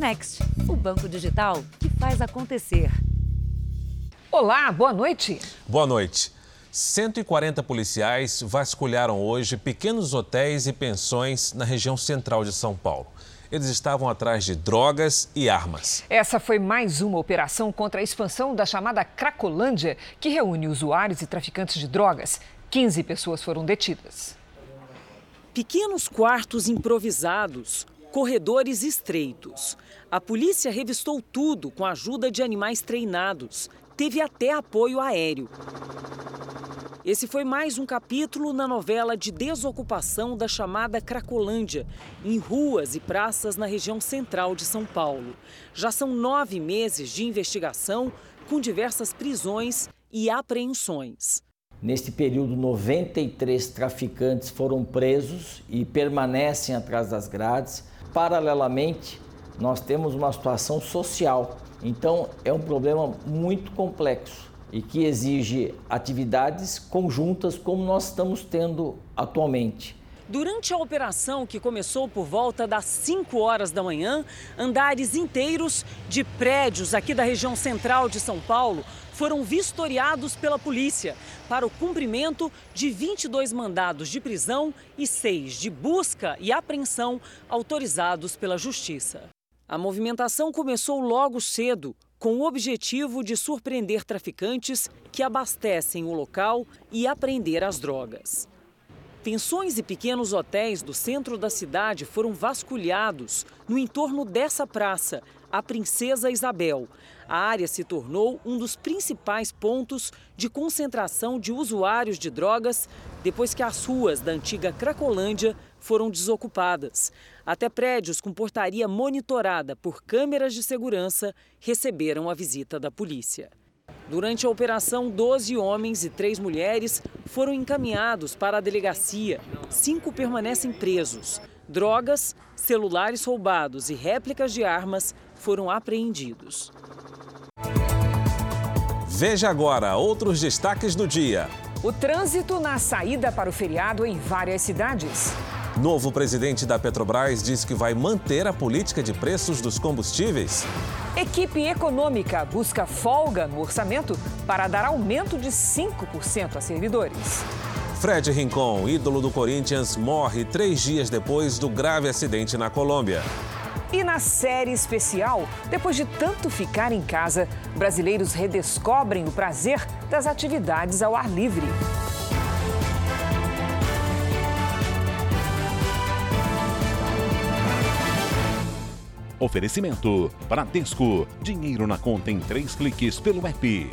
Next, o banco digital que faz acontecer. Olá, boa noite. Boa noite. 140 policiais vasculharam hoje pequenos hotéis e pensões na região central de São Paulo. Eles estavam atrás de drogas e armas. Essa foi mais uma operação contra a expansão da chamada Cracolândia, que reúne usuários e traficantes de drogas. 15 pessoas foram detidas. Pequenos quartos improvisados, corredores estreitos. A polícia revistou tudo com a ajuda de animais treinados. Teve até apoio aéreo. Esse foi mais um capítulo na novela de desocupação da chamada Cracolândia, em ruas e praças na região central de São Paulo. Já são nove meses de investigação, com diversas prisões e apreensões. Neste período, 93 traficantes foram presos e permanecem atrás das grades. Paralelamente, nós temos uma situação social. Então, é um problema muito complexo e que exige atividades conjuntas como nós estamos tendo atualmente. Durante a operação, que começou por volta das 5 horas da manhã, andares inteiros de prédios aqui da região central de São Paulo foram vistoriados pela polícia para o cumprimento de 22 mandados de prisão e 6 de busca e apreensão autorizados pela Justiça. A movimentação começou logo cedo, com o objetivo de surpreender traficantes que abastecem o local e apreender as drogas. Pensões e pequenos hotéis do centro da cidade foram vasculhados no entorno dessa praça, a Princesa Isabel. A área se tornou um dos principais pontos de concentração de usuários de drogas depois que as ruas da antiga Cracolândia foram desocupadas. Até prédios com portaria monitorada por câmeras de segurança receberam a visita da polícia. Durante a operação, 12 homens e 3 mulheres foram encaminhados para a delegacia. Cinco permanecem presos. Drogas, celulares roubados e réplicas de armas foram apreendidos. Veja agora outros destaques do dia. O trânsito na saída para o feriado em várias cidades. Novo presidente da Petrobras diz que vai manter a política de preços dos combustíveis. Equipe econômica busca folga no orçamento para dar aumento de 5% a servidores. Fred Rincon, ídolo do Corinthians, morre três dias depois do grave acidente na Colômbia. E na série especial, depois de tanto ficar em casa, brasileiros redescobrem o prazer das atividades ao ar livre. Oferecimento: Bradesco. Dinheiro na conta em três cliques pelo app.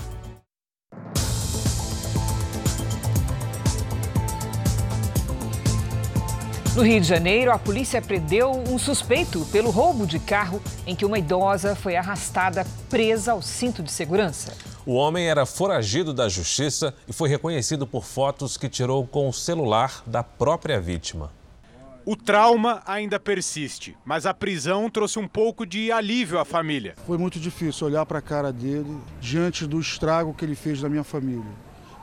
No Rio de Janeiro, a polícia prendeu um suspeito pelo roubo de carro em que uma idosa foi arrastada presa ao cinto de segurança. O homem era foragido da justiça e foi reconhecido por fotos que tirou com o celular da própria vítima. O trauma ainda persiste, mas a prisão trouxe um pouco de alívio à família. Foi muito difícil olhar para a cara dele diante do estrago que ele fez na minha família,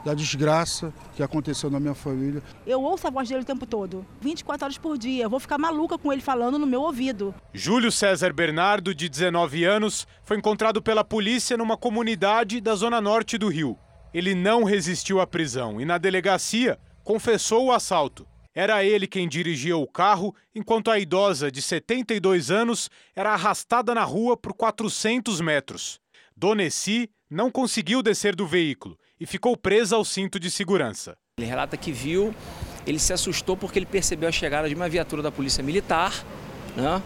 da desgraça que aconteceu na minha família. Eu ouço a voz dele o tempo todo, 24 horas por dia. Eu vou ficar maluca com ele falando no meu ouvido. Júlio César Bernardo, de 19 anos, foi encontrado pela polícia numa comunidade da zona norte do Rio. Ele não resistiu à prisão e, na delegacia, confessou o assalto. Era ele quem dirigia o carro, enquanto a idosa de 72 anos era arrastada na rua por 400 metros. Doneci não conseguiu descer do veículo e ficou presa ao cinto de segurança. Ele relata que viu, ele se assustou porque ele percebeu a chegada de uma viatura da Polícia Militar, né?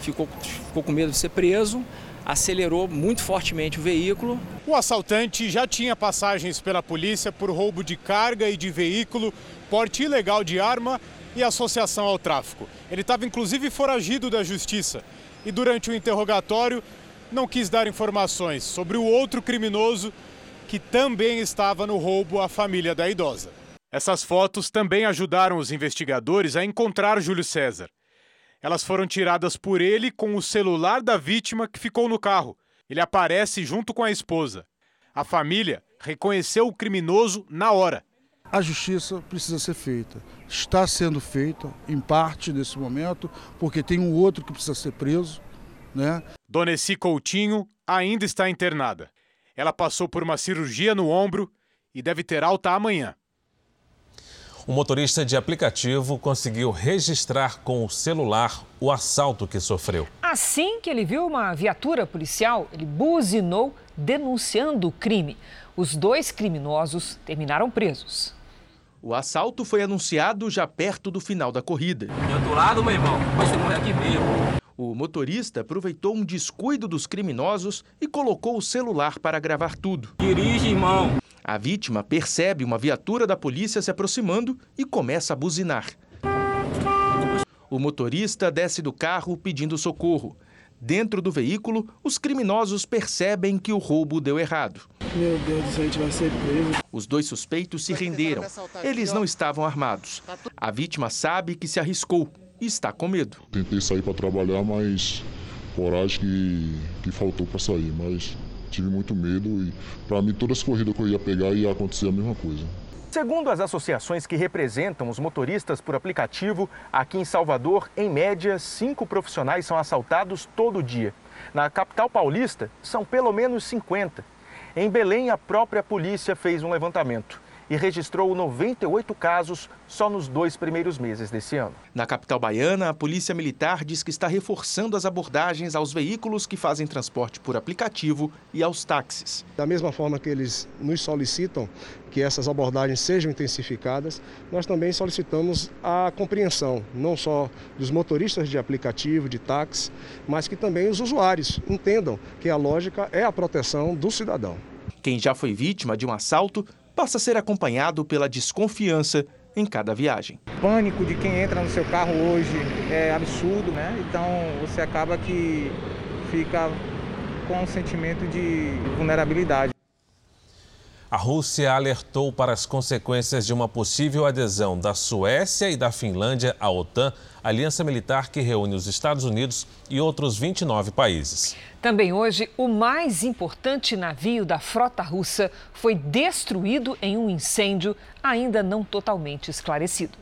ficou, ficou com medo de ser preso, acelerou muito fortemente o veículo. O assaltante já tinha passagens pela polícia por roubo de carga e de veículo, porte ilegal de arma e associação ao tráfico. Ele estava inclusive foragido da justiça e durante o interrogatório não quis dar informações sobre o outro criminoso que também estava no roubo à família da idosa. Essas fotos também ajudaram os investigadores a encontrar Júlio César. Elas foram tiradas por ele com o celular da vítima que ficou no carro. Ele aparece junto com a esposa. A família reconheceu o criminoso na hora. A justiça precisa ser feita. Está sendo feita, em parte, nesse momento, porque tem um outro que precisa ser preso. Né? Doneci Coutinho ainda está internada. Ela passou por uma cirurgia no ombro e deve ter alta amanhã. Um motorista de aplicativo conseguiu registrar com o celular o assalto que sofreu. Assim que ele viu uma viatura policial, ele buzinou denunciando o crime. Os dois criminosos terminaram presos. O assalto foi anunciado já perto do final da corrida. Do outro lado, meu irmão, você morrer aqui mesmo. O motorista aproveitou um descuido dos criminosos e colocou o celular para gravar tudo. Dirige, irmão. A vítima percebe uma viatura da polícia se aproximando e começa a buzinar. O motorista desce do carro pedindo socorro. Dentro do veículo, os criminosos percebem que o roubo deu errado. Meu Deus, a gente vai ser preso. Os dois suspeitos se renderam. Eles não estavam armados. A vítima sabe que se arriscou e está com medo. Tentei sair para trabalhar, mas coragem que, que faltou para sair. Mas tive muito medo e para mim todas as corridas que eu ia pegar ia acontecer a mesma coisa. Segundo as associações que representam os motoristas por aplicativo, aqui em Salvador, em média, cinco profissionais são assaltados todo dia. Na capital paulista, são pelo menos 50. Em Belém, a própria polícia fez um levantamento e registrou 98 casos só nos dois primeiros meses desse ano. Na capital baiana, a Polícia Militar diz que está reforçando as abordagens aos veículos que fazem transporte por aplicativo e aos táxis. Da mesma forma que eles nos solicitam que essas abordagens sejam intensificadas, nós também solicitamos a compreensão, não só dos motoristas de aplicativo, de táxi, mas que também os usuários entendam que a lógica é a proteção do cidadão. Quem já foi vítima de um assalto passa a ser acompanhado pela desconfiança em cada viagem. O pânico de quem entra no seu carro hoje é absurdo, né? Então você acaba que fica com um sentimento de vulnerabilidade. A Rússia alertou para as consequências de uma possível adesão da Suécia e da Finlândia à OTAN, aliança militar que reúne os Estados Unidos e outros 29 países. Também hoje, o mais importante navio da frota russa foi destruído em um incêndio ainda não totalmente esclarecido.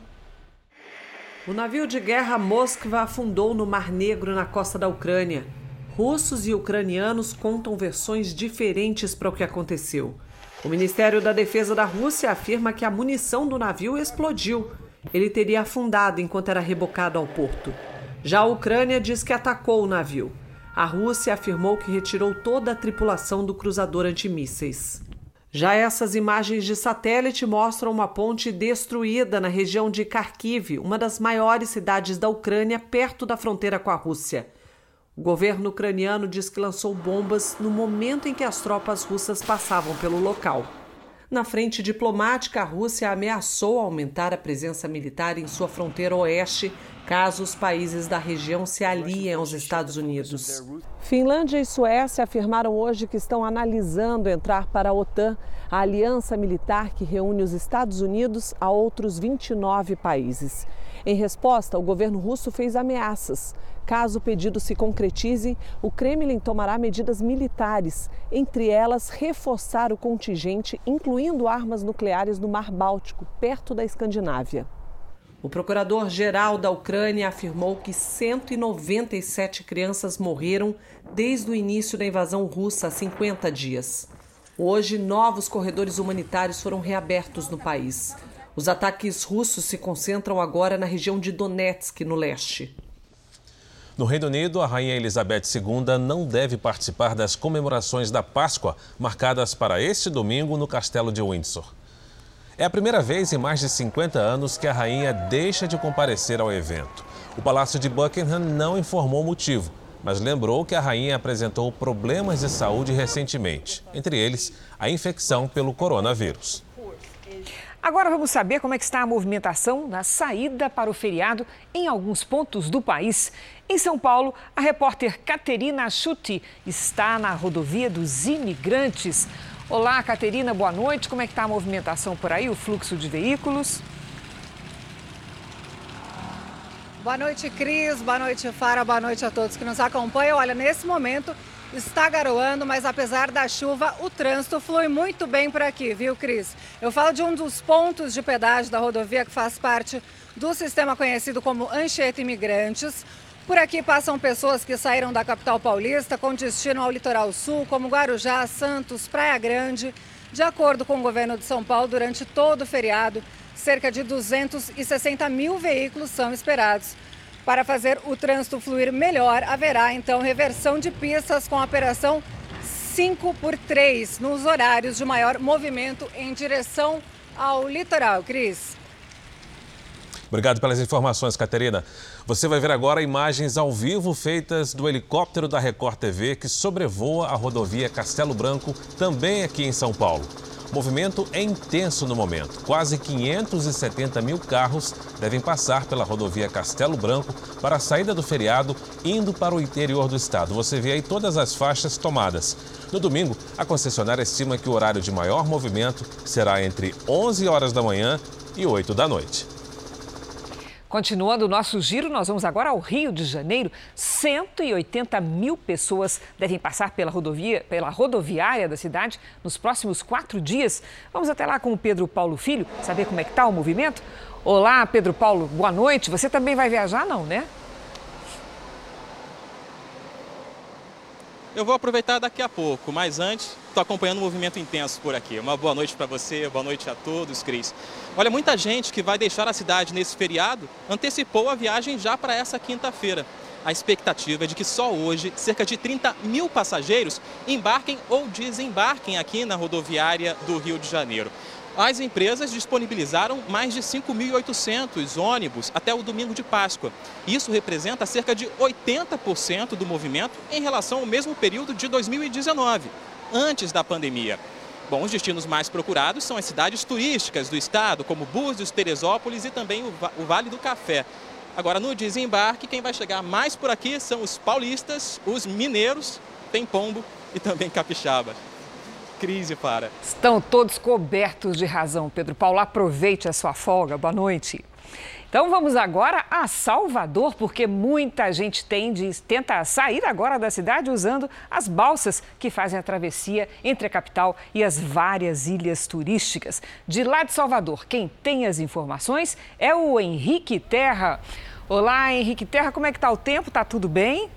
O navio de guerra Moskva afundou no Mar Negro, na costa da Ucrânia. Russos e ucranianos contam versões diferentes para o que aconteceu. O Ministério da Defesa da Rússia afirma que a munição do navio explodiu. Ele teria afundado enquanto era rebocado ao porto. Já a Ucrânia diz que atacou o navio. A Rússia afirmou que retirou toda a tripulação do cruzador antimísseis. Já essas imagens de satélite mostram uma ponte destruída na região de Kharkiv, uma das maiores cidades da Ucrânia, perto da fronteira com a Rússia. O governo ucraniano diz que lançou bombas no momento em que as tropas russas passavam pelo local. Na frente diplomática, a Rússia ameaçou aumentar a presença militar em sua fronteira oeste caso os países da região se aliem aos Estados Unidos. Finlândia e Suécia afirmaram hoje que estão analisando entrar para a OTAN, a aliança militar que reúne os Estados Unidos a outros 29 países. Em resposta, o governo russo fez ameaças. Caso o pedido se concretize, o Kremlin tomará medidas militares, entre elas reforçar o contingente, incluindo armas nucleares no Mar Báltico, perto da Escandinávia. O procurador-geral da Ucrânia afirmou que 197 crianças morreram desde o início da invasão russa há 50 dias. Hoje, novos corredores humanitários foram reabertos no país. Os ataques russos se concentram agora na região de Donetsk, no leste. No Reino Unido, a Rainha Elizabeth II não deve participar das comemorações da Páscoa, marcadas para este domingo no Castelo de Windsor. É a primeira vez em mais de 50 anos que a rainha deixa de comparecer ao evento. O Palácio de Buckingham não informou o motivo, mas lembrou que a rainha apresentou problemas de saúde recentemente, entre eles a infecção pelo coronavírus. Agora vamos saber como é que está a movimentação na saída para o feriado em alguns pontos do país. Em São Paulo, a repórter Caterina Chuti está na rodovia dos imigrantes. Olá, Caterina, boa noite. Como é que está a movimentação por aí, o fluxo de veículos? Boa noite, Cris. Boa noite, Fara. Boa noite a todos que nos acompanham. Olha, nesse momento está garoando, mas apesar da chuva, o trânsito flui muito bem por aqui, viu, Cris? Eu falo de um dos pontos de pedágio da rodovia que faz parte do sistema conhecido como Anchieta Imigrantes. Por aqui passam pessoas que saíram da capital paulista com destino ao litoral sul, como Guarujá, Santos, Praia Grande. De acordo com o governo de São Paulo, durante todo o feriado, cerca de 260 mil veículos são esperados. Para fazer o trânsito fluir melhor, haverá então reversão de pistas com a operação 5 por 3 nos horários de maior movimento em direção ao litoral. Cris. Obrigado pelas informações, Caterina. Você vai ver agora imagens ao vivo feitas do helicóptero da Record TV que sobrevoa a rodovia Castelo Branco, também aqui em São Paulo. O movimento é intenso no momento. Quase 570 mil carros devem passar pela rodovia Castelo Branco para a saída do feriado, indo para o interior do estado. Você vê aí todas as faixas tomadas. No domingo, a concessionária estima que o horário de maior movimento será entre 11 horas da manhã e 8 da noite. Continuando o nosso giro, nós vamos agora ao Rio de Janeiro. 180 mil pessoas devem passar pela rodovia, pela rodoviária da cidade nos próximos quatro dias. Vamos até lá com o Pedro Paulo Filho, saber como é que está o movimento. Olá, Pedro Paulo, boa noite. Você também vai viajar, não, né? Eu vou aproveitar daqui a pouco, mas antes estou acompanhando um movimento intenso por aqui. Uma boa noite para você, boa noite a todos, Cris. Olha, muita gente que vai deixar a cidade nesse feriado antecipou a viagem já para essa quinta-feira. A expectativa é de que só hoje cerca de 30 mil passageiros embarquem ou desembarquem aqui na rodoviária do Rio de Janeiro as empresas disponibilizaram mais de 5.800 ônibus até o domingo de Páscoa. Isso representa cerca de 80% do movimento em relação ao mesmo período de 2019, antes da pandemia. Bom, os destinos mais procurados são as cidades turísticas do estado, como Búzios, Teresópolis e também o Vale do Café. Agora, no desembarque, quem vai chegar mais por aqui são os paulistas, os mineiros, tem pombo e também capixaba crise para. Estão todos cobertos de razão, Pedro Paulo. Aproveite a sua folga. Boa noite. Então vamos agora a Salvador, porque muita gente tende, tenta sair agora da cidade usando as balsas que fazem a travessia entre a capital e as várias ilhas turísticas. De lá de Salvador, quem tem as informações é o Henrique Terra. Olá, Henrique Terra, como é que está o tempo? Está tudo bem?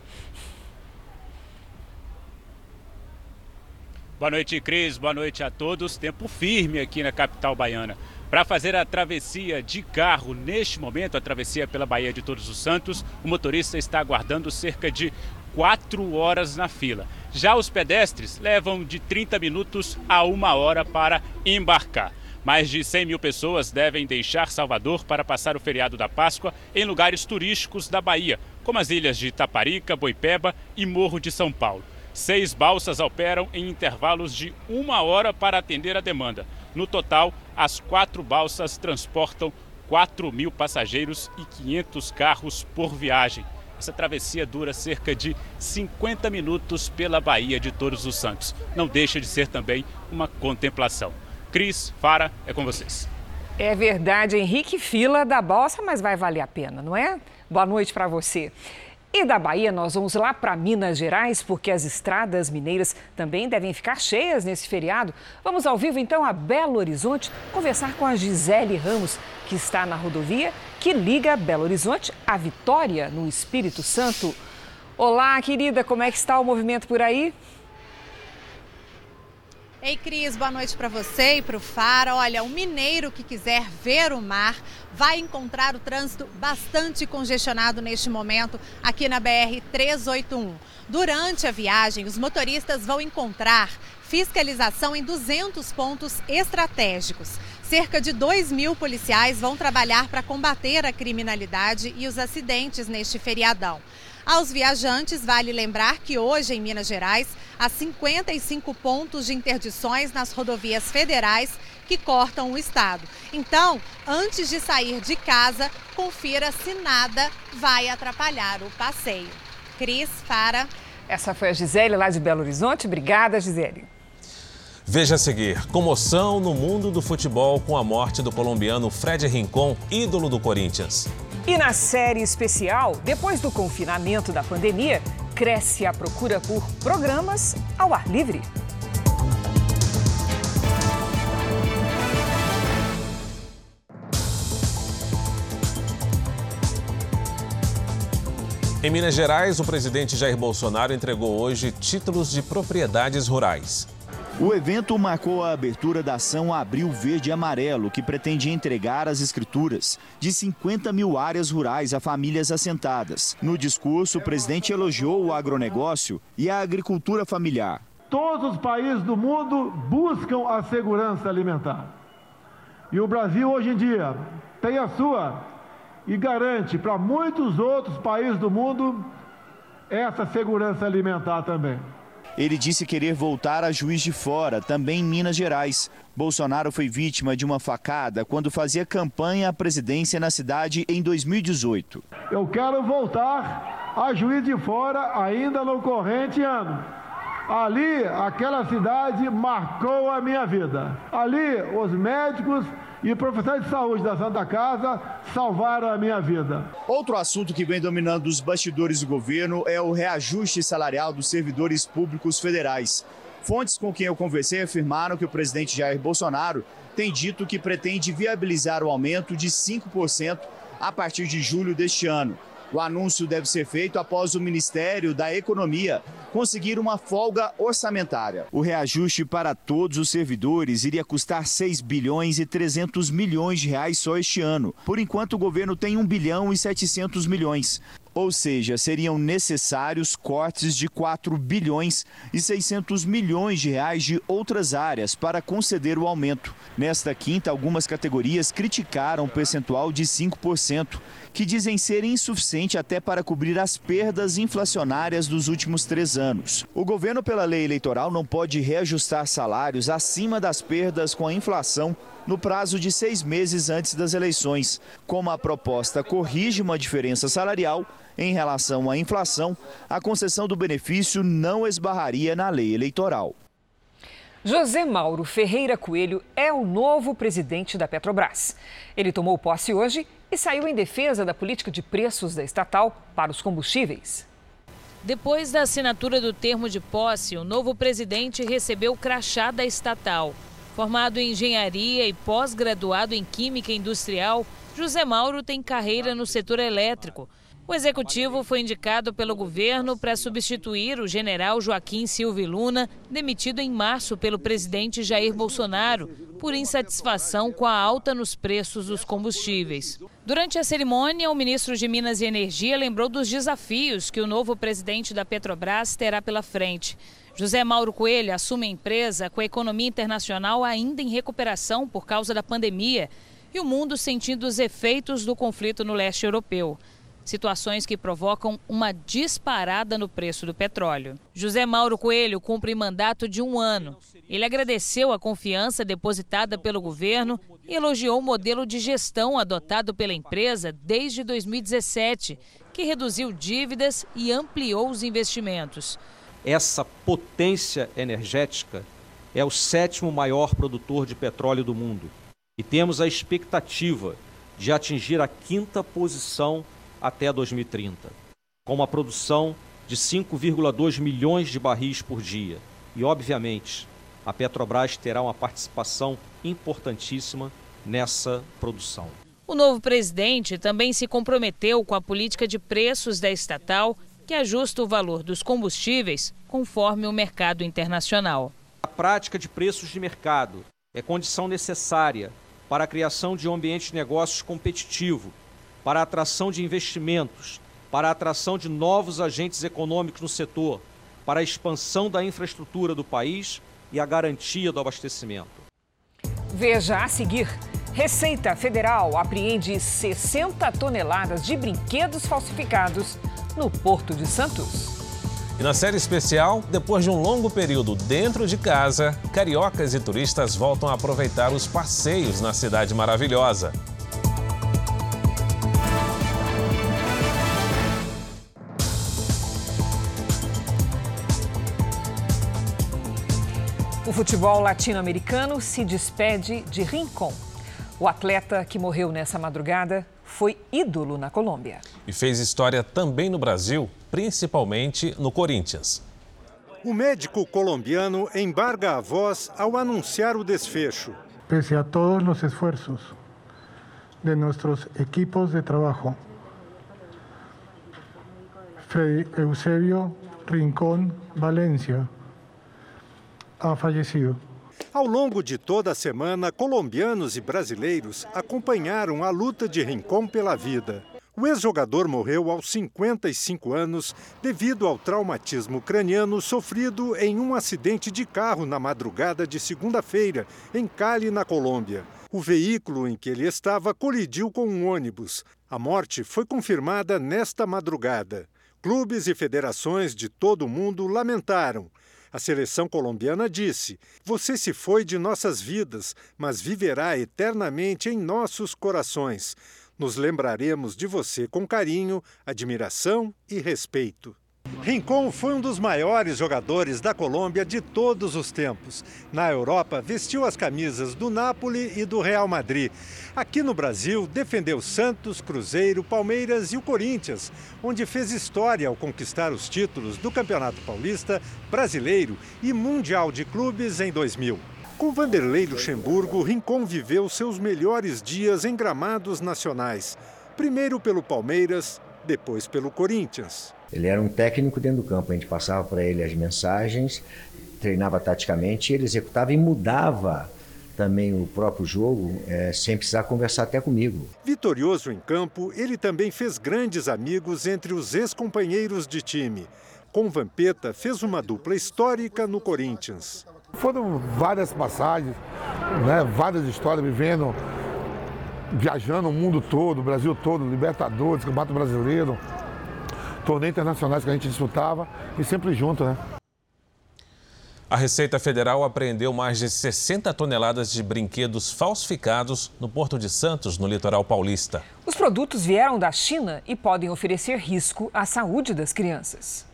Boa noite, Cris. Boa noite a todos. Tempo firme aqui na capital baiana. Para fazer a travessia de carro neste momento, a travessia pela Baía de Todos os Santos, o motorista está aguardando cerca de 4 horas na fila. Já os pedestres levam de 30 minutos a uma hora para embarcar. Mais de 100 mil pessoas devem deixar Salvador para passar o feriado da Páscoa em lugares turísticos da Bahia, como as ilhas de Itaparica, Boipeba e Morro de São Paulo. Seis balsas operam em intervalos de uma hora para atender a demanda. No total, as quatro balsas transportam 4 mil passageiros e 500 carros por viagem. Essa travessia dura cerca de 50 minutos pela Baía de Todos os Santos. Não deixa de ser também uma contemplação. Cris, Fara, é com vocês. É verdade, Henrique, fila da balsa, mas vai valer a pena, não é? Boa noite para você. E da Bahia, nós vamos lá para Minas Gerais, porque as estradas mineiras também devem ficar cheias nesse feriado. Vamos ao vivo então a Belo Horizonte conversar com a Gisele Ramos, que está na rodovia que liga Belo Horizonte à Vitória, no Espírito Santo. Olá, querida, como é que está o movimento por aí? Ei, Cris, boa noite para você e para o Fara. Olha, o mineiro que quiser ver o mar vai encontrar o trânsito bastante congestionado neste momento aqui na BR 381. Durante a viagem, os motoristas vão encontrar fiscalização em 200 pontos estratégicos. Cerca de 2 mil policiais vão trabalhar para combater a criminalidade e os acidentes neste feriadão. Aos viajantes, vale lembrar que hoje em Minas Gerais há 55 pontos de interdições nas rodovias federais que cortam o estado. Então, antes de sair de casa, confira se nada vai atrapalhar o passeio. Cris, Fara. Essa foi a Gisele lá de Belo Horizonte. Obrigada, Gisele. Veja a seguir: comoção no mundo do futebol com a morte do colombiano Fred Rincon, ídolo do Corinthians. E na série especial, depois do confinamento da pandemia, cresce a procura por programas ao ar livre. Em Minas Gerais, o presidente Jair Bolsonaro entregou hoje títulos de propriedades rurais. O evento marcou a abertura da ação Abril Verde e Amarelo, que pretende entregar as escrituras de 50 mil áreas rurais a famílias assentadas. No discurso, o presidente elogiou o agronegócio e a agricultura familiar. Todos os países do mundo buscam a segurança alimentar. E o Brasil, hoje em dia, tem a sua e garante para muitos outros países do mundo essa segurança alimentar também. Ele disse querer voltar a Juiz de Fora, também em Minas Gerais. Bolsonaro foi vítima de uma facada quando fazia campanha à presidência na cidade em 2018. Eu quero voltar a Juiz de Fora ainda no corrente ano. Ali, aquela cidade marcou a minha vida. Ali, os médicos e professores de saúde da Santa Casa salvaram a minha vida. Outro assunto que vem dominando os bastidores do governo é o reajuste salarial dos servidores públicos federais. Fontes com quem eu conversei afirmaram que o presidente Jair Bolsonaro tem dito que pretende viabilizar o aumento de 5% a partir de julho deste ano. O anúncio deve ser feito após o Ministério da Economia conseguir uma folga orçamentária. O reajuste para todos os servidores iria custar 6 bilhões e 300 milhões de reais só este ano. Por enquanto, o governo tem 1 bilhão e 700 milhões. Ou seja, seriam necessários cortes de 4 bilhões e 600 milhões de reais de outras áreas para conceder o aumento. Nesta quinta, algumas categorias criticaram o percentual de 5%, que dizem ser insuficiente até para cobrir as perdas inflacionárias dos últimos três anos. O governo, pela lei eleitoral, não pode reajustar salários acima das perdas com a inflação no prazo de seis meses antes das eleições. Como a proposta corrige uma diferença salarial, em relação à inflação, a concessão do benefício não esbarraria na lei eleitoral. José Mauro Ferreira Coelho é o novo presidente da Petrobras. Ele tomou posse hoje e saiu em defesa da política de preços da estatal para os combustíveis. Depois da assinatura do termo de posse, o novo presidente recebeu o crachá da estatal. Formado em engenharia e pós-graduado em química industrial, José Mauro tem carreira no setor elétrico o executivo foi indicado pelo governo para substituir o general Joaquim Silva Luna, demitido em março pelo presidente Jair Bolsonaro, por insatisfação com a alta nos preços dos combustíveis. Durante a cerimônia, o ministro de Minas e Energia lembrou dos desafios que o novo presidente da Petrobras terá pela frente. José Mauro Coelho assume a empresa com a economia internacional ainda em recuperação por causa da pandemia e o mundo sentindo os efeitos do conflito no leste europeu situações que provocam uma disparada no preço do petróleo. José Mauro Coelho cumpre mandato de um ano. Ele agradeceu a confiança depositada pelo governo e elogiou o modelo de gestão adotado pela empresa desde 2017, que reduziu dívidas e ampliou os investimentos. Essa potência energética é o sétimo maior produtor de petróleo do mundo e temos a expectativa de atingir a quinta posição até 2030, com uma produção de 5,2 milhões de barris por dia. E, obviamente, a Petrobras terá uma participação importantíssima nessa produção. O novo presidente também se comprometeu com a política de preços da estatal, que ajusta o valor dos combustíveis conforme o mercado internacional. A prática de preços de mercado é condição necessária para a criação de um ambiente de negócios competitivo para a atração de investimentos, para a atração de novos agentes econômicos no setor, para a expansão da infraestrutura do país e a garantia do abastecimento. Veja a seguir. Receita Federal apreende 60 toneladas de brinquedos falsificados no Porto de Santos. E na série especial, depois de um longo período dentro de casa, cariocas e turistas voltam a aproveitar os passeios na cidade maravilhosa. Futebol latino-americano se despede de Rincon. O atleta que morreu nessa madrugada foi ídolo na Colômbia. E fez história também no Brasil, principalmente no Corinthians. O médico colombiano embarga a voz ao anunciar o desfecho. Pese a todos os esforços de nossos equipos de trabalho, Frei Eusebio Rincón Valencia ha fallecido. Ao longo de toda a semana, colombianos e brasileiros acompanharam a luta de Rincon pela vida. O ex-jogador morreu aos 55 anos devido ao traumatismo craniano sofrido em um acidente de carro na madrugada de segunda-feira, em Cali, na Colômbia. O veículo em que ele estava colidiu com um ônibus. A morte foi confirmada nesta madrugada. Clubes e federações de todo o mundo lamentaram. A seleção colombiana disse: Você se foi de nossas vidas, mas viverá eternamente em nossos corações. Nos lembraremos de você com carinho, admiração e respeito. Rincon foi um dos maiores jogadores da Colômbia de todos os tempos. Na Europa, vestiu as camisas do Napoli e do Real Madrid. Aqui no Brasil, defendeu Santos, Cruzeiro, Palmeiras e o Corinthians, onde fez história ao conquistar os títulos do Campeonato Paulista, Brasileiro e Mundial de Clubes em 2000. Com Vanderlei Luxemburgo, Rincon viveu seus melhores dias em gramados nacionais. Primeiro pelo Palmeiras, depois pelo Corinthians. Ele era um técnico dentro do campo, a gente passava para ele as mensagens, treinava taticamente, ele executava e mudava também o próprio jogo, é, sem precisar conversar até comigo. Vitorioso em campo, ele também fez grandes amigos entre os ex-companheiros de time. Com Vampeta, fez uma dupla histórica no Corinthians. Foram várias passagens, né, várias histórias, vivendo, viajando o mundo todo, o Brasil todo, Libertadores, Campeonato Brasileiro torneios internacionais que a gente disputava e sempre junto, né? A Receita Federal apreendeu mais de 60 toneladas de brinquedos falsificados no Porto de Santos, no litoral paulista. Os produtos vieram da China e podem oferecer risco à saúde das crianças.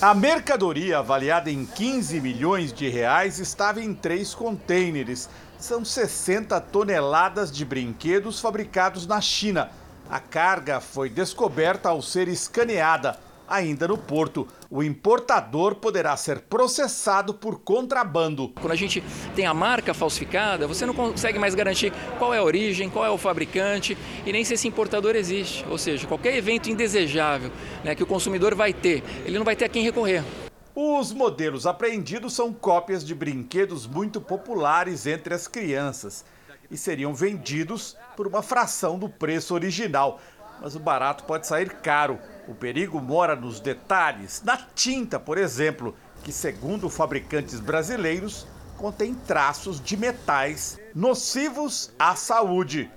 A mercadoria, avaliada em 15 milhões de reais, estava em três contêineres. São 60 toneladas de brinquedos fabricados na China a carga foi descoberta ao ser escaneada. Ainda no porto, o importador poderá ser processado por contrabando. Quando a gente tem a marca falsificada, você não consegue mais garantir qual é a origem, qual é o fabricante e nem se esse importador existe. Ou seja, qualquer evento indesejável né, que o consumidor vai ter, ele não vai ter a quem recorrer. Os modelos apreendidos são cópias de brinquedos muito populares entre as crianças e seriam vendidos por uma fração do preço original. Mas o barato pode sair caro. O perigo mora nos detalhes, na tinta, por exemplo, que, segundo fabricantes brasileiros, contém traços de metais nocivos à saúde.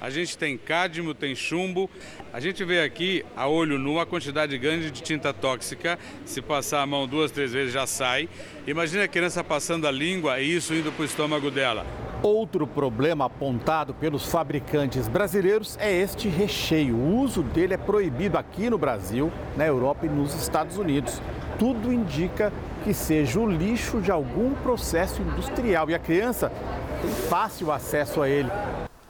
A gente tem cádmio, tem chumbo. A gente vê aqui a olho nu a quantidade grande de tinta tóxica. Se passar a mão duas, três vezes já sai. Imagina a criança passando a língua e isso indo para o estômago dela. Outro problema apontado pelos fabricantes brasileiros é este recheio. O uso dele é proibido aqui no Brasil, na Europa e nos Estados Unidos. Tudo indica que seja o lixo de algum processo industrial e a criança tem fácil acesso a ele.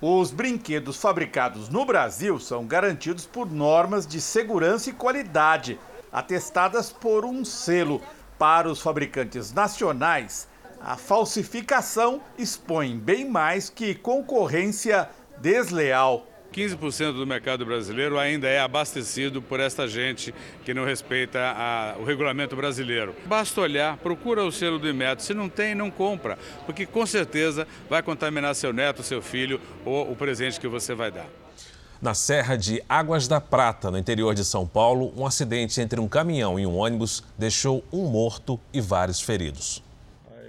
Os brinquedos fabricados no Brasil são garantidos por normas de segurança e qualidade, atestadas por um selo. Para os fabricantes nacionais, a falsificação expõe bem mais que concorrência desleal. 15% do mercado brasileiro ainda é abastecido por esta gente que não respeita a, o regulamento brasileiro. Basta olhar, procura o selo do Imeto. Se não tem, não compra, porque com certeza vai contaminar seu neto, seu filho ou o presente que você vai dar. Na Serra de Águas da Prata, no interior de São Paulo, um acidente entre um caminhão e um ônibus deixou um morto e vários feridos.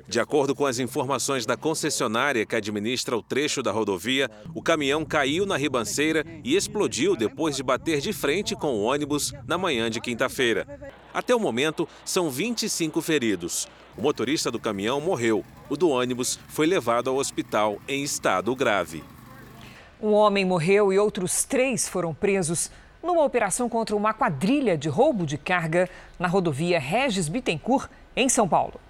De acordo com as informações da concessionária que administra o trecho da rodovia, o caminhão caiu na ribanceira e explodiu depois de bater de frente com o ônibus na manhã de quinta-feira. Até o momento, são 25 feridos. O motorista do caminhão morreu. O do ônibus foi levado ao hospital em estado grave. Um homem morreu e outros três foram presos numa operação contra uma quadrilha de roubo de carga na rodovia Regis Bittencourt, em São Paulo.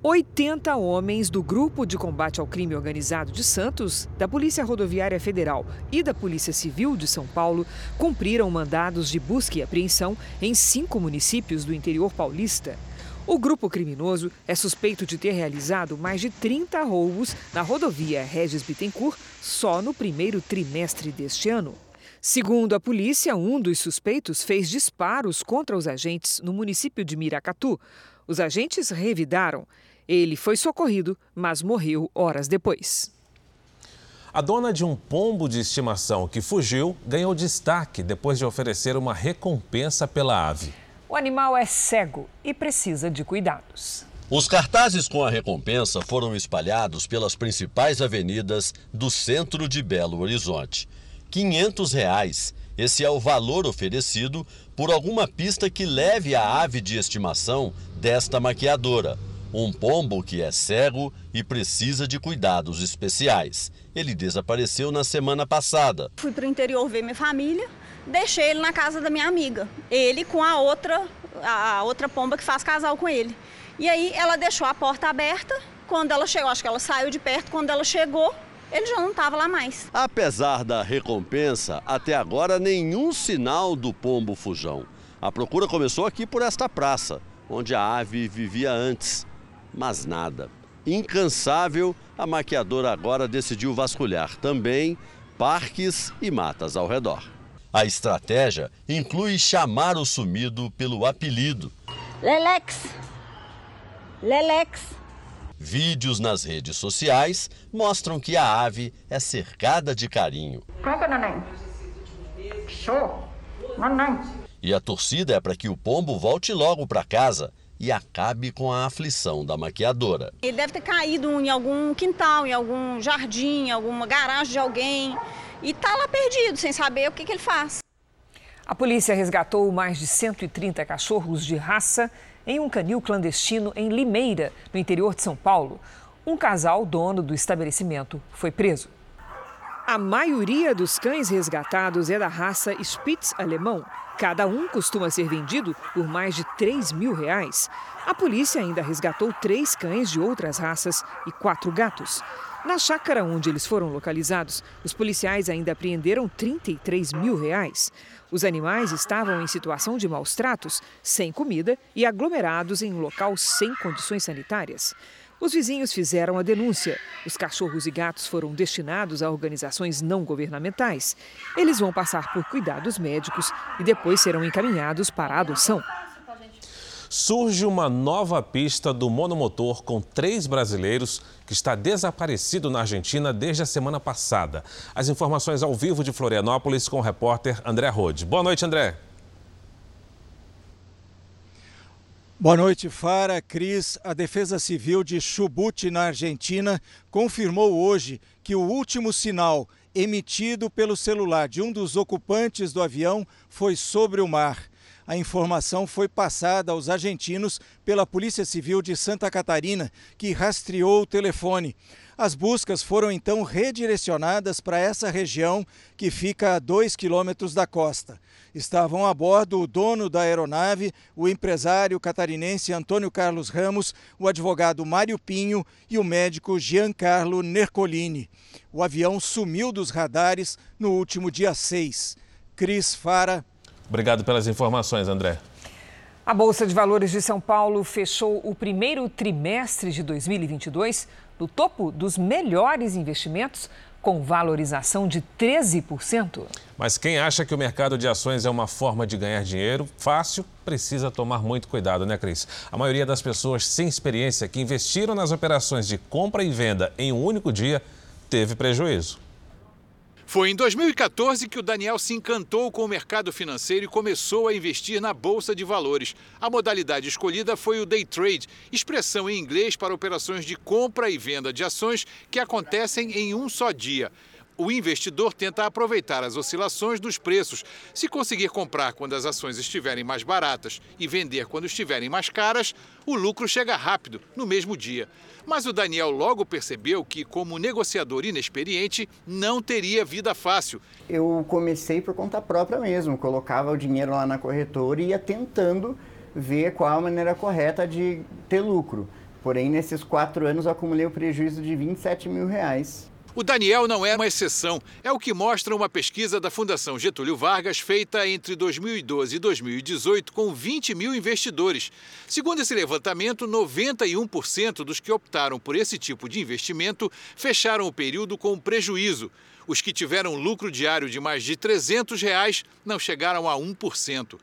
80 homens do Grupo de Combate ao Crime Organizado de Santos, da Polícia Rodoviária Federal e da Polícia Civil de São Paulo cumpriram mandados de busca e apreensão em cinco municípios do interior paulista. O grupo criminoso é suspeito de ter realizado mais de 30 roubos na rodovia Regis Bittencourt só no primeiro trimestre deste ano. Segundo a polícia, um dos suspeitos fez disparos contra os agentes no município de Miracatu. Os agentes revidaram. Ele foi socorrido, mas morreu horas depois. A dona de um pombo de estimação que fugiu ganhou destaque depois de oferecer uma recompensa pela ave. O animal é cego e precisa de cuidados. Os cartazes com a recompensa foram espalhados pelas principais avenidas do centro de Belo Horizonte. 500 reais. Esse é o valor oferecido por alguma pista que leve a ave de estimação desta maquiadora. Um pombo que é cego e precisa de cuidados especiais. Ele desapareceu na semana passada. Fui para o interior ver minha família, deixei ele na casa da minha amiga. Ele com a outra, a outra pomba que faz casal com ele. E aí ela deixou a porta aberta. Quando ela chegou, acho que ela saiu de perto. Quando ela chegou, ele já não estava lá mais. Apesar da recompensa, até agora nenhum sinal do pombo fujão. A procura começou aqui por esta praça, onde a ave vivia antes. Mas nada. Incansável, a maquiadora agora decidiu vasculhar também parques e matas ao redor. A estratégia inclui chamar o sumido pelo apelido. Lelex. Lelex. Vídeos nas redes sociais mostram que a ave é cercada de carinho. Show. Naném. E a torcida é para que o pombo volte logo para casa e acabe com a aflição da maquiadora. Ele deve ter caído em algum quintal, em algum jardim, em alguma garagem de alguém e tá lá perdido, sem saber o que, que ele faz. A polícia resgatou mais de 130 cachorros de raça em um canil clandestino em Limeira, no interior de São Paulo. Um casal, dono do estabelecimento, foi preso. A maioria dos cães resgatados é da raça Spitz alemão. Cada um costuma ser vendido por mais de 3 mil reais. A polícia ainda resgatou três cães de outras raças e quatro gatos. Na chácara onde eles foram localizados, os policiais ainda apreenderam 33 mil reais. Os animais estavam em situação de maus tratos, sem comida e aglomerados em um local sem condições sanitárias. Os vizinhos fizeram a denúncia. Os cachorros e gatos foram destinados a organizações não governamentais. Eles vão passar por cuidados médicos e depois serão encaminhados para a adoção. Surge uma nova pista do monomotor com três brasileiros que está desaparecido na Argentina desde a semana passada. As informações ao vivo de Florianópolis com o repórter André Rode. Boa noite, André. Boa noite, Fara, Cris. A Defesa Civil de Chubut, na Argentina, confirmou hoje que o último sinal emitido pelo celular de um dos ocupantes do avião foi sobre o mar. A informação foi passada aos argentinos pela Polícia Civil de Santa Catarina, que rastreou o telefone. As buscas foram então redirecionadas para essa região que fica a dois quilômetros da costa. Estavam a bordo o dono da aeronave, o empresário catarinense Antônio Carlos Ramos, o advogado Mário Pinho e o médico Giancarlo Nercolini. O avião sumiu dos radares no último dia 6. Cris Fara. Obrigado pelas informações, André. A Bolsa de Valores de São Paulo fechou o primeiro trimestre de 2022 no topo dos melhores investimentos, com valorização de 13%. Mas quem acha que o mercado de ações é uma forma de ganhar dinheiro fácil, precisa tomar muito cuidado, né, Cris? A maioria das pessoas sem experiência que investiram nas operações de compra e venda em um único dia teve prejuízo. Foi em 2014 que o Daniel se encantou com o mercado financeiro e começou a investir na bolsa de valores. A modalidade escolhida foi o day trade, expressão em inglês para operações de compra e venda de ações que acontecem em um só dia. O investidor tenta aproveitar as oscilações dos preços. Se conseguir comprar quando as ações estiverem mais baratas e vender quando estiverem mais caras, o lucro chega rápido, no mesmo dia. Mas o Daniel logo percebeu que, como negociador inexperiente, não teria vida fácil. Eu comecei por conta própria mesmo, colocava o dinheiro lá na corretora e ia tentando ver qual a maneira correta de ter lucro. Porém, nesses quatro anos, eu acumulei o prejuízo de 27 mil reais. O Daniel não é uma exceção. É o que mostra uma pesquisa da Fundação Getúlio Vargas feita entre 2012 e 2018 com 20 mil investidores. Segundo esse levantamento, 91% dos que optaram por esse tipo de investimento fecharam o período com prejuízo. Os que tiveram lucro diário de mais de 300 reais não chegaram a 1%.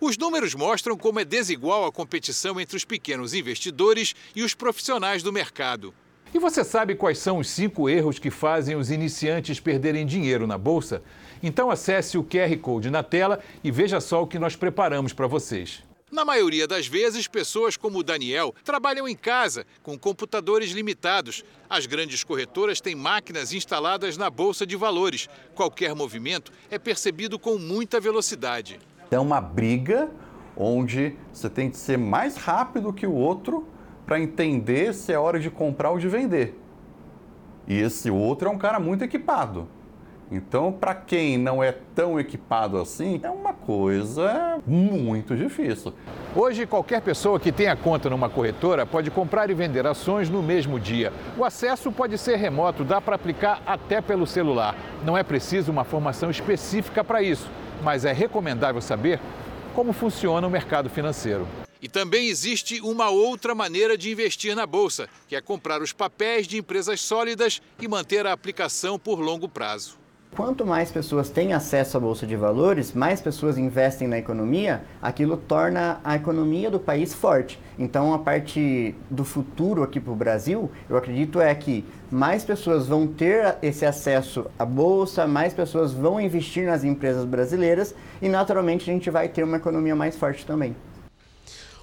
Os números mostram como é desigual a competição entre os pequenos investidores e os profissionais do mercado. E você sabe quais são os cinco erros que fazem os iniciantes perderem dinheiro na bolsa? Então acesse o QR Code na tela e veja só o que nós preparamos para vocês. Na maioria das vezes, pessoas como o Daniel trabalham em casa, com computadores limitados. As grandes corretoras têm máquinas instaladas na bolsa de valores. Qualquer movimento é percebido com muita velocidade. É uma briga onde você tem que ser mais rápido que o outro para entender se é hora de comprar ou de vender. E esse outro é um cara muito equipado. Então, para quem não é tão equipado assim, é uma coisa muito difícil. Hoje, qualquer pessoa que tenha conta numa corretora pode comprar e vender ações no mesmo dia. O acesso pode ser remoto, dá para aplicar até pelo celular. Não é preciso uma formação específica para isso, mas é recomendável saber como funciona o mercado financeiro. E também existe uma outra maneira de investir na bolsa, que é comprar os papéis de empresas sólidas e manter a aplicação por longo prazo. Quanto mais pessoas têm acesso à bolsa de valores, mais pessoas investem na economia, aquilo torna a economia do país forte. Então, a parte do futuro aqui para o Brasil, eu acredito é que mais pessoas vão ter esse acesso à bolsa, mais pessoas vão investir nas empresas brasileiras e, naturalmente, a gente vai ter uma economia mais forte também.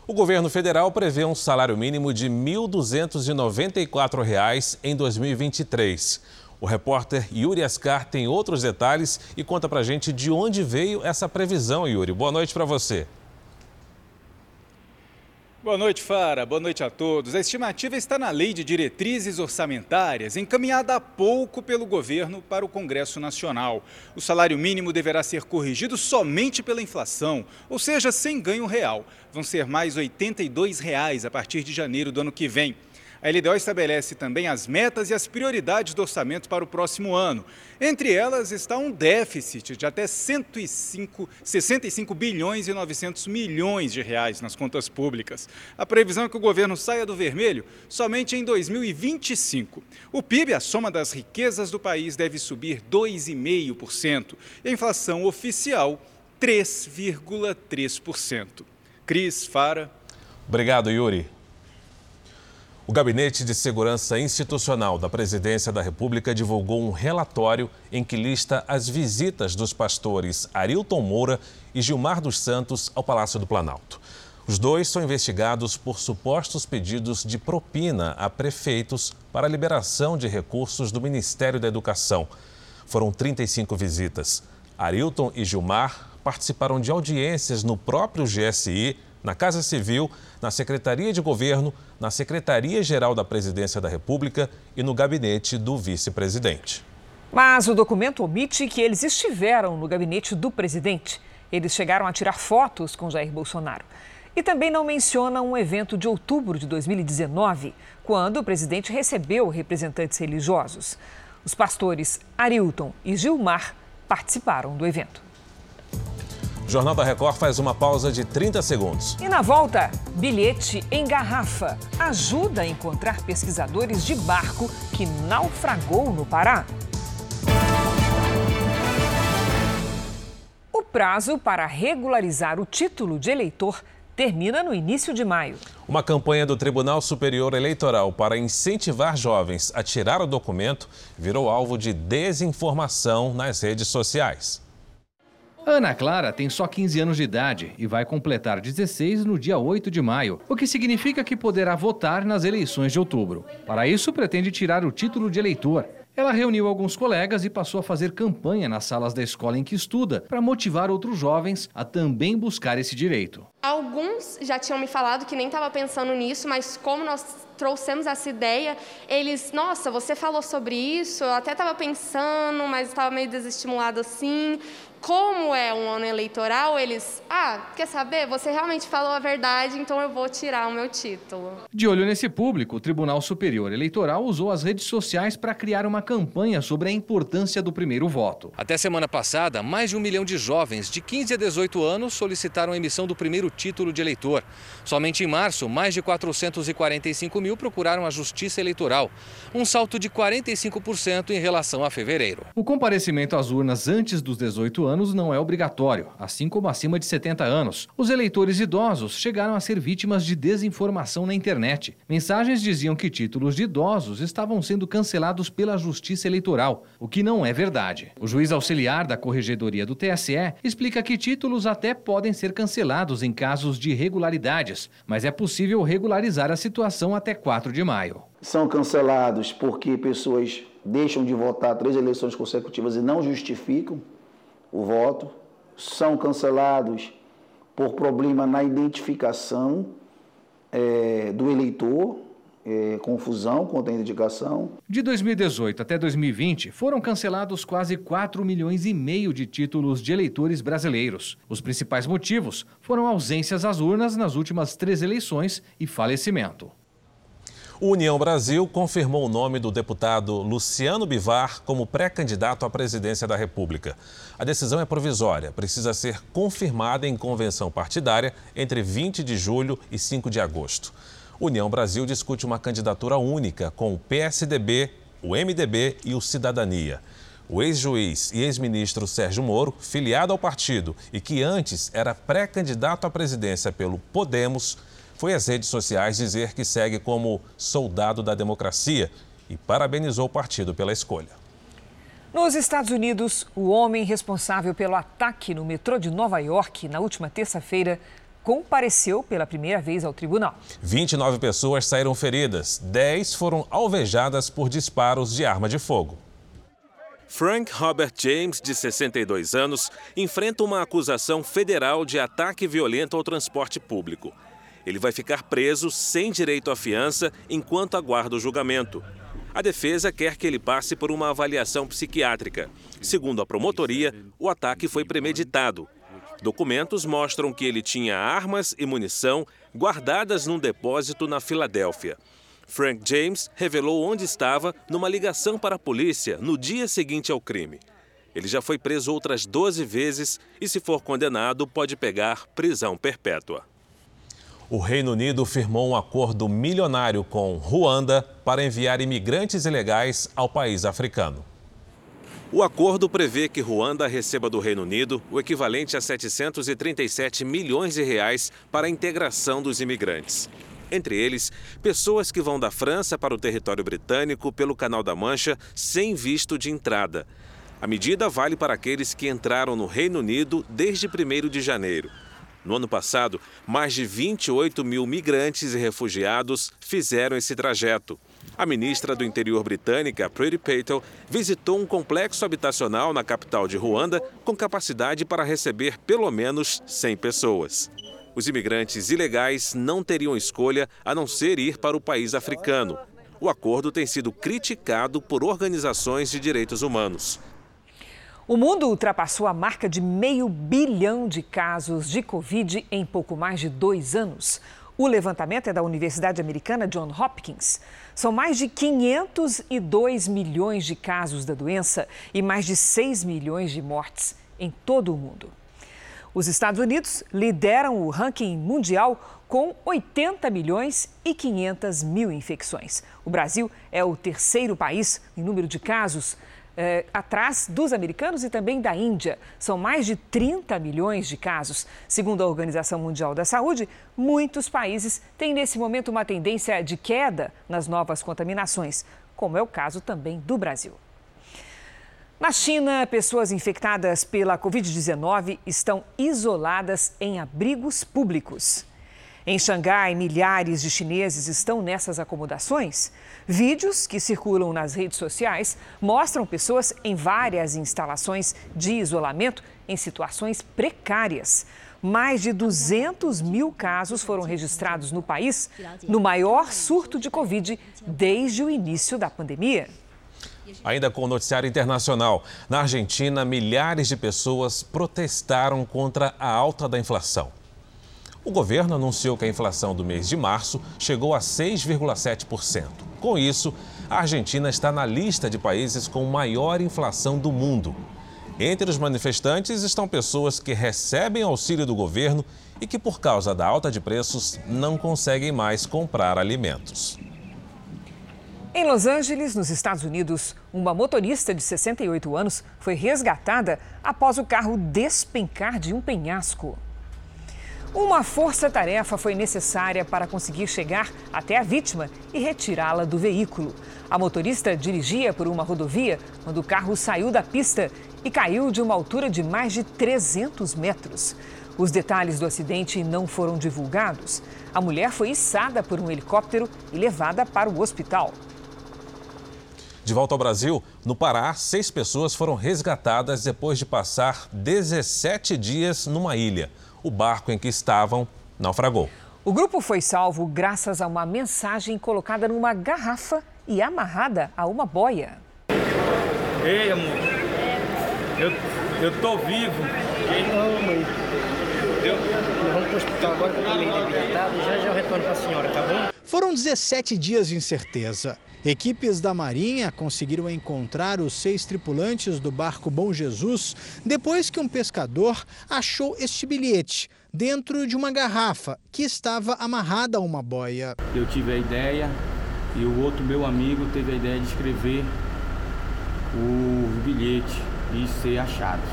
O governo federal prevê um salário mínimo de R$ 1.294 em 2023. O repórter Yuri Ascar tem outros detalhes e conta pra gente de onde veio essa previsão, Yuri. Boa noite para você. Boa noite, Fara. Boa noite a todos. A estimativa está na Lei de Diretrizes Orçamentárias, encaminhada há pouco pelo governo para o Congresso Nacional. O salário mínimo deverá ser corrigido somente pela inflação, ou seja, sem ganho real. Vão ser mais 82 reais a partir de janeiro do ano que vem. A LDO estabelece também as metas e as prioridades do orçamento para o próximo ano. Entre elas está um déficit de até 105, 65 bilhões e 900 milhões de reais nas contas públicas. A previsão é que o governo saia do vermelho somente em 2025. O PIB, a soma das riquezas do país, deve subir 2,5% e a inflação oficial 3,3%. Cris, Fara. Obrigado, Yuri. O Gabinete de Segurança Institucional da Presidência da República divulgou um relatório em que lista as visitas dos pastores Arilton Moura e Gilmar dos Santos ao Palácio do Planalto. Os dois são investigados por supostos pedidos de propina a prefeitos para a liberação de recursos do Ministério da Educação. Foram 35 visitas. Arilton e Gilmar participaram de audiências no próprio GSI na Casa Civil, na Secretaria de Governo, na Secretaria-Geral da Presidência da República e no gabinete do vice-presidente. Mas o documento omite que eles estiveram no gabinete do presidente. Eles chegaram a tirar fotos com Jair Bolsonaro. E também não menciona um evento de outubro de 2019, quando o presidente recebeu representantes religiosos. Os pastores Arilton e Gilmar participaram do evento. O Jornal da Record faz uma pausa de 30 segundos. E na volta, bilhete em garrafa ajuda a encontrar pesquisadores de barco que naufragou no Pará. O prazo para regularizar o título de eleitor termina no início de maio. Uma campanha do Tribunal Superior Eleitoral para incentivar jovens a tirar o documento virou alvo de desinformação nas redes sociais. Ana Clara tem só 15 anos de idade e vai completar 16 no dia 8 de maio, o que significa que poderá votar nas eleições de outubro. Para isso, pretende tirar o título de eleitor. Ela reuniu alguns colegas e passou a fazer campanha nas salas da escola em que estuda para motivar outros jovens a também buscar esse direito. Alguns já tinham me falado que nem estava pensando nisso, mas como nós trouxemos essa ideia, eles, nossa, você falou sobre isso, eu até estava pensando, mas estava meio desestimulado assim como é um ano eleitoral, eles, ah, quer saber? Você realmente falou a verdade, então eu vou tirar o meu título. De olho nesse público, o Tribunal Superior Eleitoral usou as redes sociais para criar uma campanha sobre a importância do primeiro voto. Até semana passada, mais de um milhão de jovens de 15 a 18 anos solicitaram a emissão do primeiro título de eleitor. Somente em março, mais de 445 mil procuraram a Justiça Eleitoral, um salto de 45% em relação a fevereiro. O comparecimento às urnas antes dos 18 anos anos não é obrigatório, assim como acima de 70 anos. Os eleitores idosos chegaram a ser vítimas de desinformação na internet. Mensagens diziam que títulos de idosos estavam sendo cancelados pela Justiça Eleitoral, o que não é verdade. O juiz auxiliar da Corregedoria do TSE explica que títulos até podem ser cancelados em casos de irregularidades, mas é possível regularizar a situação até 4 de maio. São cancelados porque pessoas deixam de votar três eleições consecutivas e não justificam o voto, são cancelados por problema na identificação é, do eleitor, é, confusão quanto à indicação. De 2018 até 2020, foram cancelados quase 4 milhões e meio de títulos de eleitores brasileiros. Os principais motivos foram ausências às urnas nas últimas três eleições e falecimento. O União Brasil confirmou o nome do deputado Luciano Bivar como pré-candidato à presidência da República. A decisão é provisória, precisa ser confirmada em convenção partidária entre 20 de julho e 5 de agosto. União Brasil discute uma candidatura única com o PSDB, o MDB e o Cidadania. O ex-juiz e ex-ministro Sérgio Moro, filiado ao partido e que antes era pré-candidato à presidência pelo Podemos, foi às redes sociais dizer que segue como soldado da democracia e parabenizou o partido pela escolha. Nos Estados Unidos, o homem responsável pelo ataque no metrô de Nova York na última terça-feira compareceu pela primeira vez ao tribunal. 29 pessoas saíram feridas, 10 foram alvejadas por disparos de arma de fogo. Frank Robert James, de 62 anos, enfrenta uma acusação federal de ataque violento ao transporte público. Ele vai ficar preso sem direito à fiança enquanto aguarda o julgamento. A defesa quer que ele passe por uma avaliação psiquiátrica. Segundo a promotoria, o ataque foi premeditado. Documentos mostram que ele tinha armas e munição guardadas num depósito na Filadélfia. Frank James revelou onde estava numa ligação para a polícia no dia seguinte ao crime. Ele já foi preso outras 12 vezes e, se for condenado, pode pegar prisão perpétua. O Reino Unido firmou um acordo milionário com Ruanda para enviar imigrantes ilegais ao país africano. O acordo prevê que Ruanda receba do Reino Unido o equivalente a 737 milhões de reais para a integração dos imigrantes. Entre eles, pessoas que vão da França para o território britânico pelo Canal da Mancha sem visto de entrada. A medida vale para aqueles que entraram no Reino Unido desde 1 de janeiro. No ano passado, mais de 28 mil migrantes e refugiados fizeram esse trajeto. A ministra do Interior britânica, Priti Patel, visitou um complexo habitacional na capital de Ruanda com capacidade para receber pelo menos 100 pessoas. Os imigrantes ilegais não teriam escolha a não ser ir para o país africano. O acordo tem sido criticado por organizações de direitos humanos. O mundo ultrapassou a marca de meio bilhão de casos de Covid em pouco mais de dois anos. O levantamento é da Universidade Americana John Hopkins. São mais de 502 milhões de casos da doença e mais de 6 milhões de mortes em todo o mundo. Os Estados Unidos lideram o ranking mundial com 80 milhões e 500 mil infecções. O Brasil é o terceiro país em número de casos eh, atrás dos americanos e também da Índia. São mais de 30 milhões de casos. Segundo a Organização Mundial da Saúde, muitos países têm nesse momento uma tendência de queda nas novas contaminações, como é o caso também do Brasil. Na China, pessoas infectadas pela Covid-19 estão isoladas em abrigos públicos. Em Xangai, milhares de chineses estão nessas acomodações. Vídeos que circulam nas redes sociais mostram pessoas em várias instalações de isolamento em situações precárias. Mais de 200 mil casos foram registrados no país, no maior surto de Covid desde o início da pandemia. Ainda com o noticiário internacional, na Argentina, milhares de pessoas protestaram contra a alta da inflação. O governo anunciou que a inflação do mês de março chegou a 6,7%. Com isso, a Argentina está na lista de países com maior inflação do mundo. Entre os manifestantes estão pessoas que recebem auxílio do governo e que, por causa da alta de preços, não conseguem mais comprar alimentos. Em Los Angeles, nos Estados Unidos, uma motorista de 68 anos foi resgatada após o carro despencar de um penhasco. Uma força-tarefa foi necessária para conseguir chegar até a vítima e retirá-la do veículo. A motorista dirigia por uma rodovia quando o carro saiu da pista e caiu de uma altura de mais de 300 metros. Os detalhes do acidente não foram divulgados. A mulher foi içada por um helicóptero e levada para o hospital. De volta ao Brasil, no Pará, seis pessoas foram resgatadas depois de passar 17 dias numa ilha. O barco em que estavam naufragou. O grupo foi salvo graças a uma mensagem colocada numa garrafa e amarrada a uma boia. Ei, amor, eu, eu tô vivo. Não, mãe. Eu, nós vamos para o hospital agora que eu estou meio debilitado. Já já eu retorno para a senhora, tá bom? Foram 17 dias de incerteza. Equipes da Marinha conseguiram encontrar os seis tripulantes do barco Bom Jesus depois que um pescador achou este bilhete dentro de uma garrafa que estava amarrada a uma boia. Eu tive a ideia e o outro meu amigo teve a ideia de escrever o bilhete e ser achados.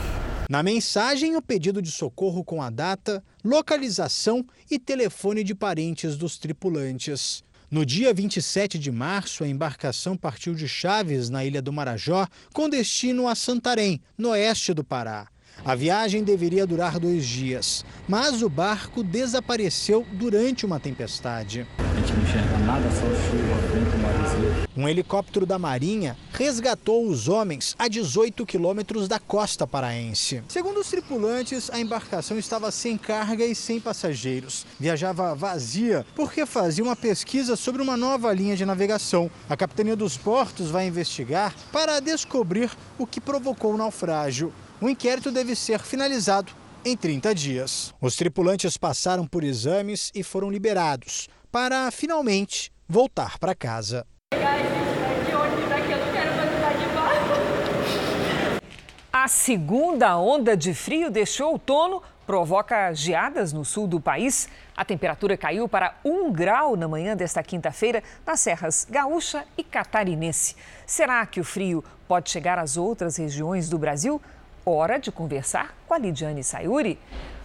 Na mensagem, o pedido de socorro com a data, localização e telefone de parentes dos tripulantes. No dia 27 de março, a embarcação partiu de Chaves, na ilha do Marajó, com destino a Santarém, no oeste do Pará. A viagem deveria durar dois dias, mas o barco desapareceu durante uma tempestade. A gente não enxerga nada, só chuva. Um helicóptero da Marinha resgatou os homens a 18 quilômetros da costa paraense. Segundo os tripulantes, a embarcação estava sem carga e sem passageiros. Viajava vazia porque fazia uma pesquisa sobre uma nova linha de navegação. A Capitania dos Portos vai investigar para descobrir o que provocou o naufrágio. O inquérito deve ser finalizado em 30 dias. Os tripulantes passaram por exames e foram liberados para finalmente voltar para casa. A segunda onda de frio deste outono provoca geadas no sul do país. A temperatura caiu para 1 grau na manhã desta quinta-feira nas serras gaúcha e catarinense. Será que o frio pode chegar às outras regiões do Brasil? Hora de conversar com a Lidiane Sayuri.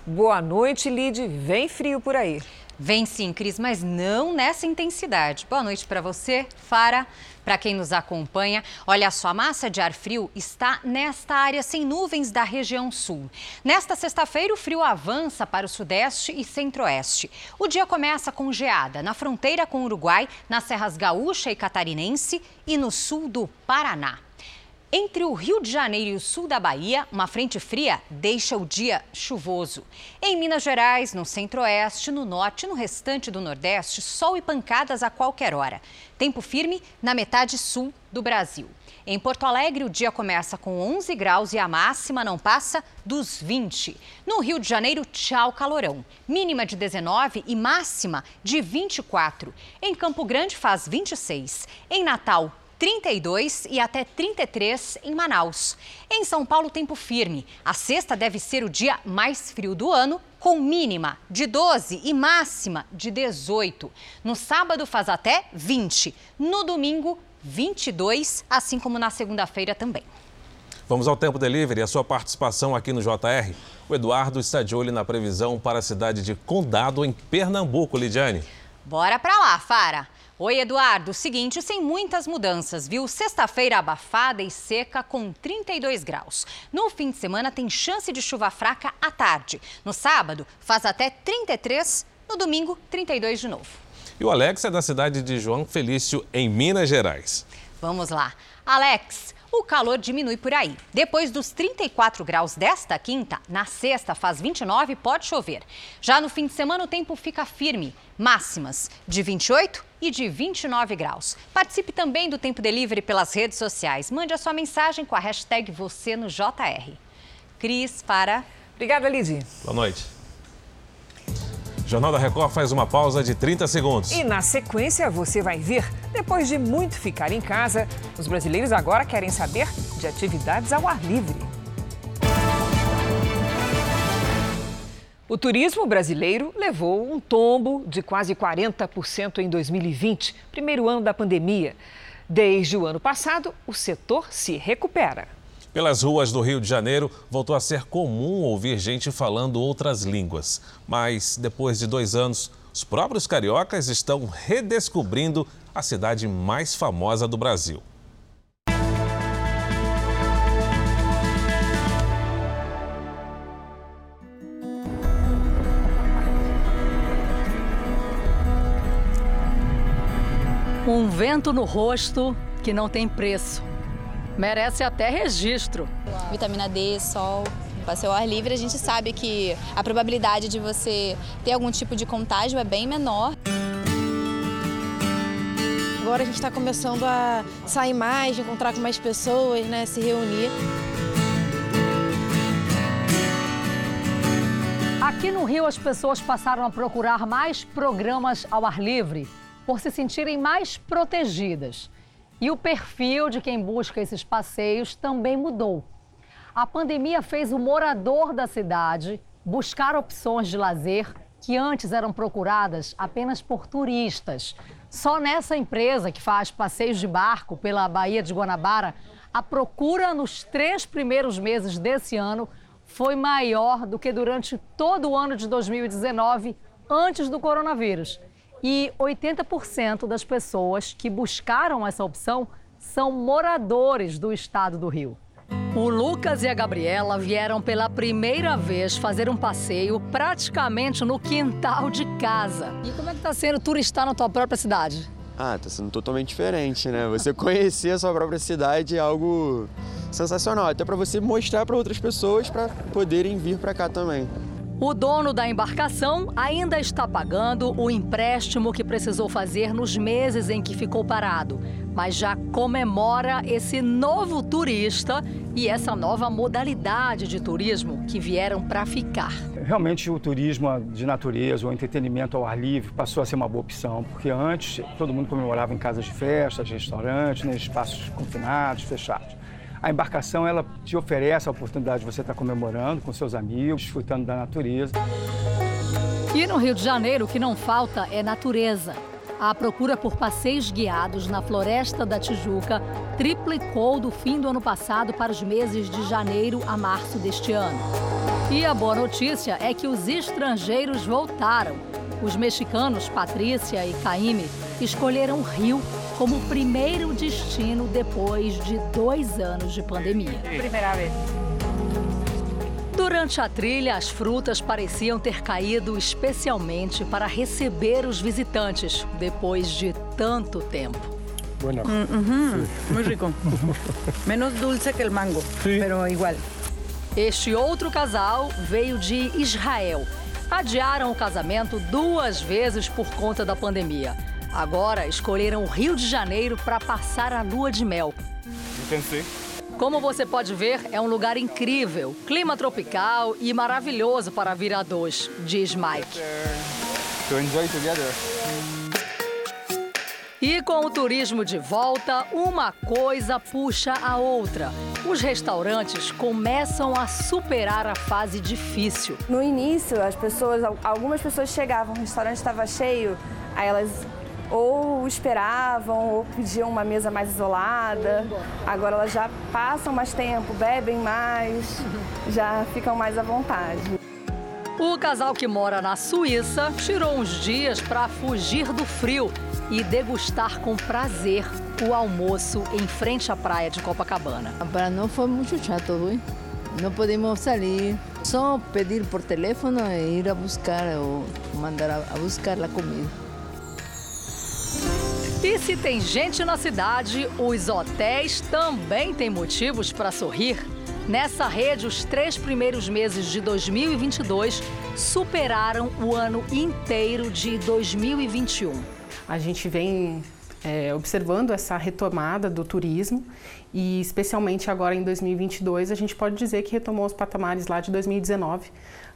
Boa noite, Lid. Vem frio por aí. Vem sim, Cris, mas não nessa intensidade. Boa noite para você, Fara. Para quem nos acompanha, olha só, a massa de ar frio está nesta área sem nuvens da região sul. Nesta sexta-feira, o frio avança para o sudeste e centro-oeste. O dia começa com geada na fronteira com o Uruguai, nas serras gaúcha e catarinense e no sul do Paraná. Entre o Rio de Janeiro e o sul da Bahia, uma frente fria deixa o dia chuvoso. Em Minas Gerais, no centro-oeste, no norte e no restante do nordeste, sol e pancadas a qualquer hora. Tempo firme na metade sul do Brasil. Em Porto Alegre, o dia começa com 11 graus e a máxima não passa dos 20. No Rio de Janeiro, tchau calorão. Mínima de 19 e máxima de 24. Em Campo Grande, faz 26. Em Natal, 32 e até 33 em Manaus. Em São Paulo, tempo firme. A sexta deve ser o dia mais frio do ano, com mínima de 12 e máxima de 18. No sábado, faz até 20. No domingo, 22, assim como na segunda-feira também. Vamos ao Tempo Delivery, a sua participação aqui no JR. O Eduardo está de olho na previsão para a cidade de Condado, em Pernambuco, Lidiane. Bora pra lá, Fara. Oi, Eduardo. Seguinte, sem muitas mudanças, viu? Sexta-feira abafada e seca com 32 graus. No fim de semana tem chance de chuva fraca à tarde. No sábado, faz até 33. No domingo, 32 de novo. E o Alex é da cidade de João Felício, em Minas Gerais. Vamos lá. Alex, o calor diminui por aí. Depois dos 34 graus desta quinta, na sexta faz 29 e pode chover. Já no fim de semana o tempo fica firme, máximas de 28 e de 29 graus. Participe também do Tempo Delivery pelas redes sociais. Mande a sua mensagem com a hashtag você no JR. Cris, para. Obrigada, Lidy. Boa noite. Jornal da Record faz uma pausa de 30 segundos. E na sequência você vai ver, depois de muito ficar em casa, os brasileiros agora querem saber de atividades ao ar livre. O turismo brasileiro levou um tombo de quase 40% em 2020, primeiro ano da pandemia. Desde o ano passado, o setor se recupera. Pelas ruas do Rio de Janeiro, voltou a ser comum ouvir gente falando outras línguas. Mas, depois de dois anos, os próprios cariocas estão redescobrindo a cidade mais famosa do Brasil. Um vento no rosto que não tem preço merece até registro. Vitamina D, sol, passeio ao ar livre, a gente sabe que a probabilidade de você ter algum tipo de contágio é bem menor. Agora a gente está começando a sair mais, encontrar com mais pessoas, né, se reunir. Aqui no Rio, as pessoas passaram a procurar mais programas ao ar livre por se sentirem mais protegidas. E o perfil de quem busca esses passeios também mudou. A pandemia fez o morador da cidade buscar opções de lazer que antes eram procuradas apenas por turistas. Só nessa empresa que faz passeios de barco pela Baía de Guanabara, a procura nos três primeiros meses desse ano foi maior do que durante todo o ano de 2019, antes do coronavírus. E 80% das pessoas que buscaram essa opção são moradores do estado do Rio. O Lucas e a Gabriela vieram pela primeira vez fazer um passeio praticamente no quintal de casa. E como é que está sendo turistar na tua própria cidade? Ah, está sendo totalmente diferente, né? Você conhecer a sua própria cidade é algo sensacional, até para você mostrar para outras pessoas para poderem vir para cá também. O dono da embarcação ainda está pagando o empréstimo que precisou fazer nos meses em que ficou parado, mas já comemora esse novo turista e essa nova modalidade de turismo que vieram para ficar. Realmente o turismo de natureza, o entretenimento ao ar livre passou a ser uma boa opção, porque antes todo mundo comemorava em casas de festas, restaurantes, né, espaços confinados, fechados. A embarcação ela te oferece a oportunidade de você estar comemorando com seus amigos, desfrutando da natureza. E no Rio de Janeiro, o que não falta é natureza. A procura por passeios guiados na Floresta da Tijuca triplicou do fim do ano passado para os meses de janeiro a março deste ano. E a boa notícia é que os estrangeiros voltaram. Os mexicanos Patrícia e Caíme escolheram o Rio como o primeiro destino depois de dois anos de pandemia. Primeira vez. Durante a trilha, as frutas pareciam ter caído especialmente para receber os visitantes depois de tanto tempo. Bueno. Mm -hmm. Muy rico. Menos dulce que o mango, sí. pero igual. Este outro casal veio de Israel. Adiaram o casamento duas vezes por conta da pandemia. Agora escolheram o Rio de Janeiro para passar a lua de mel. Pensei. Como você pode ver, é um lugar incrível, clima tropical e maravilhoso para vir a dois, diz Mike. To enjoy together. E com o turismo de volta, uma coisa puxa a outra. Os restaurantes começam a superar a fase difícil. No início, as pessoas, algumas pessoas chegavam, o restaurante estava cheio, aí elas ou esperavam ou pediam uma mesa mais isolada. Agora elas já passam mais tempo, bebem mais, já ficam mais à vontade. O casal que mora na Suíça tirou uns dias para fugir do frio e degustar com prazer o almoço em frente à praia de Copacabana. Para nós foi muito chato, hein? Não podemos sair, só pedir por telefone e ir a buscar ou mandar a buscar a comida. E se tem gente na cidade, os hotéis também têm motivos para sorrir. Nessa rede, os três primeiros meses de 2022 superaram o ano inteiro de 2021. A gente vem é, observando essa retomada do turismo e, especialmente agora em 2022, a gente pode dizer que retomou os patamares lá de 2019,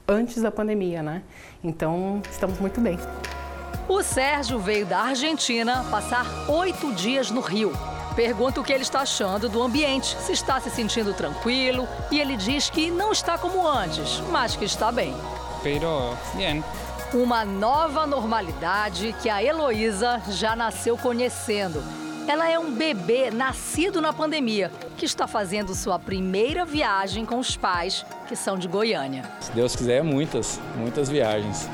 antes da pandemia, né? Então, estamos muito bem. O Sérgio veio da Argentina passar oito dias no Rio. Pergunta o que ele está achando do ambiente, se está se sentindo tranquilo, e ele diz que não está como antes, mas que está bem. Pero bien. Uma nova normalidade que a Heloísa já nasceu conhecendo. Ela é um bebê nascido na pandemia, que está fazendo sua primeira viagem com os pais, que são de Goiânia. Se Deus quiser, muitas, muitas viagens.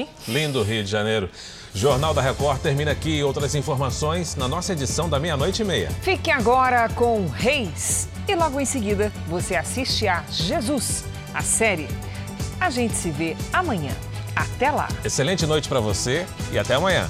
Hein? Lindo Rio de Janeiro. Jornal da Record termina aqui. Outras informações na nossa edição da meia-noite e meia. Fique agora com Reis. E logo em seguida você assiste a Jesus, a série. A gente se vê amanhã. Até lá. Excelente noite para você e até amanhã.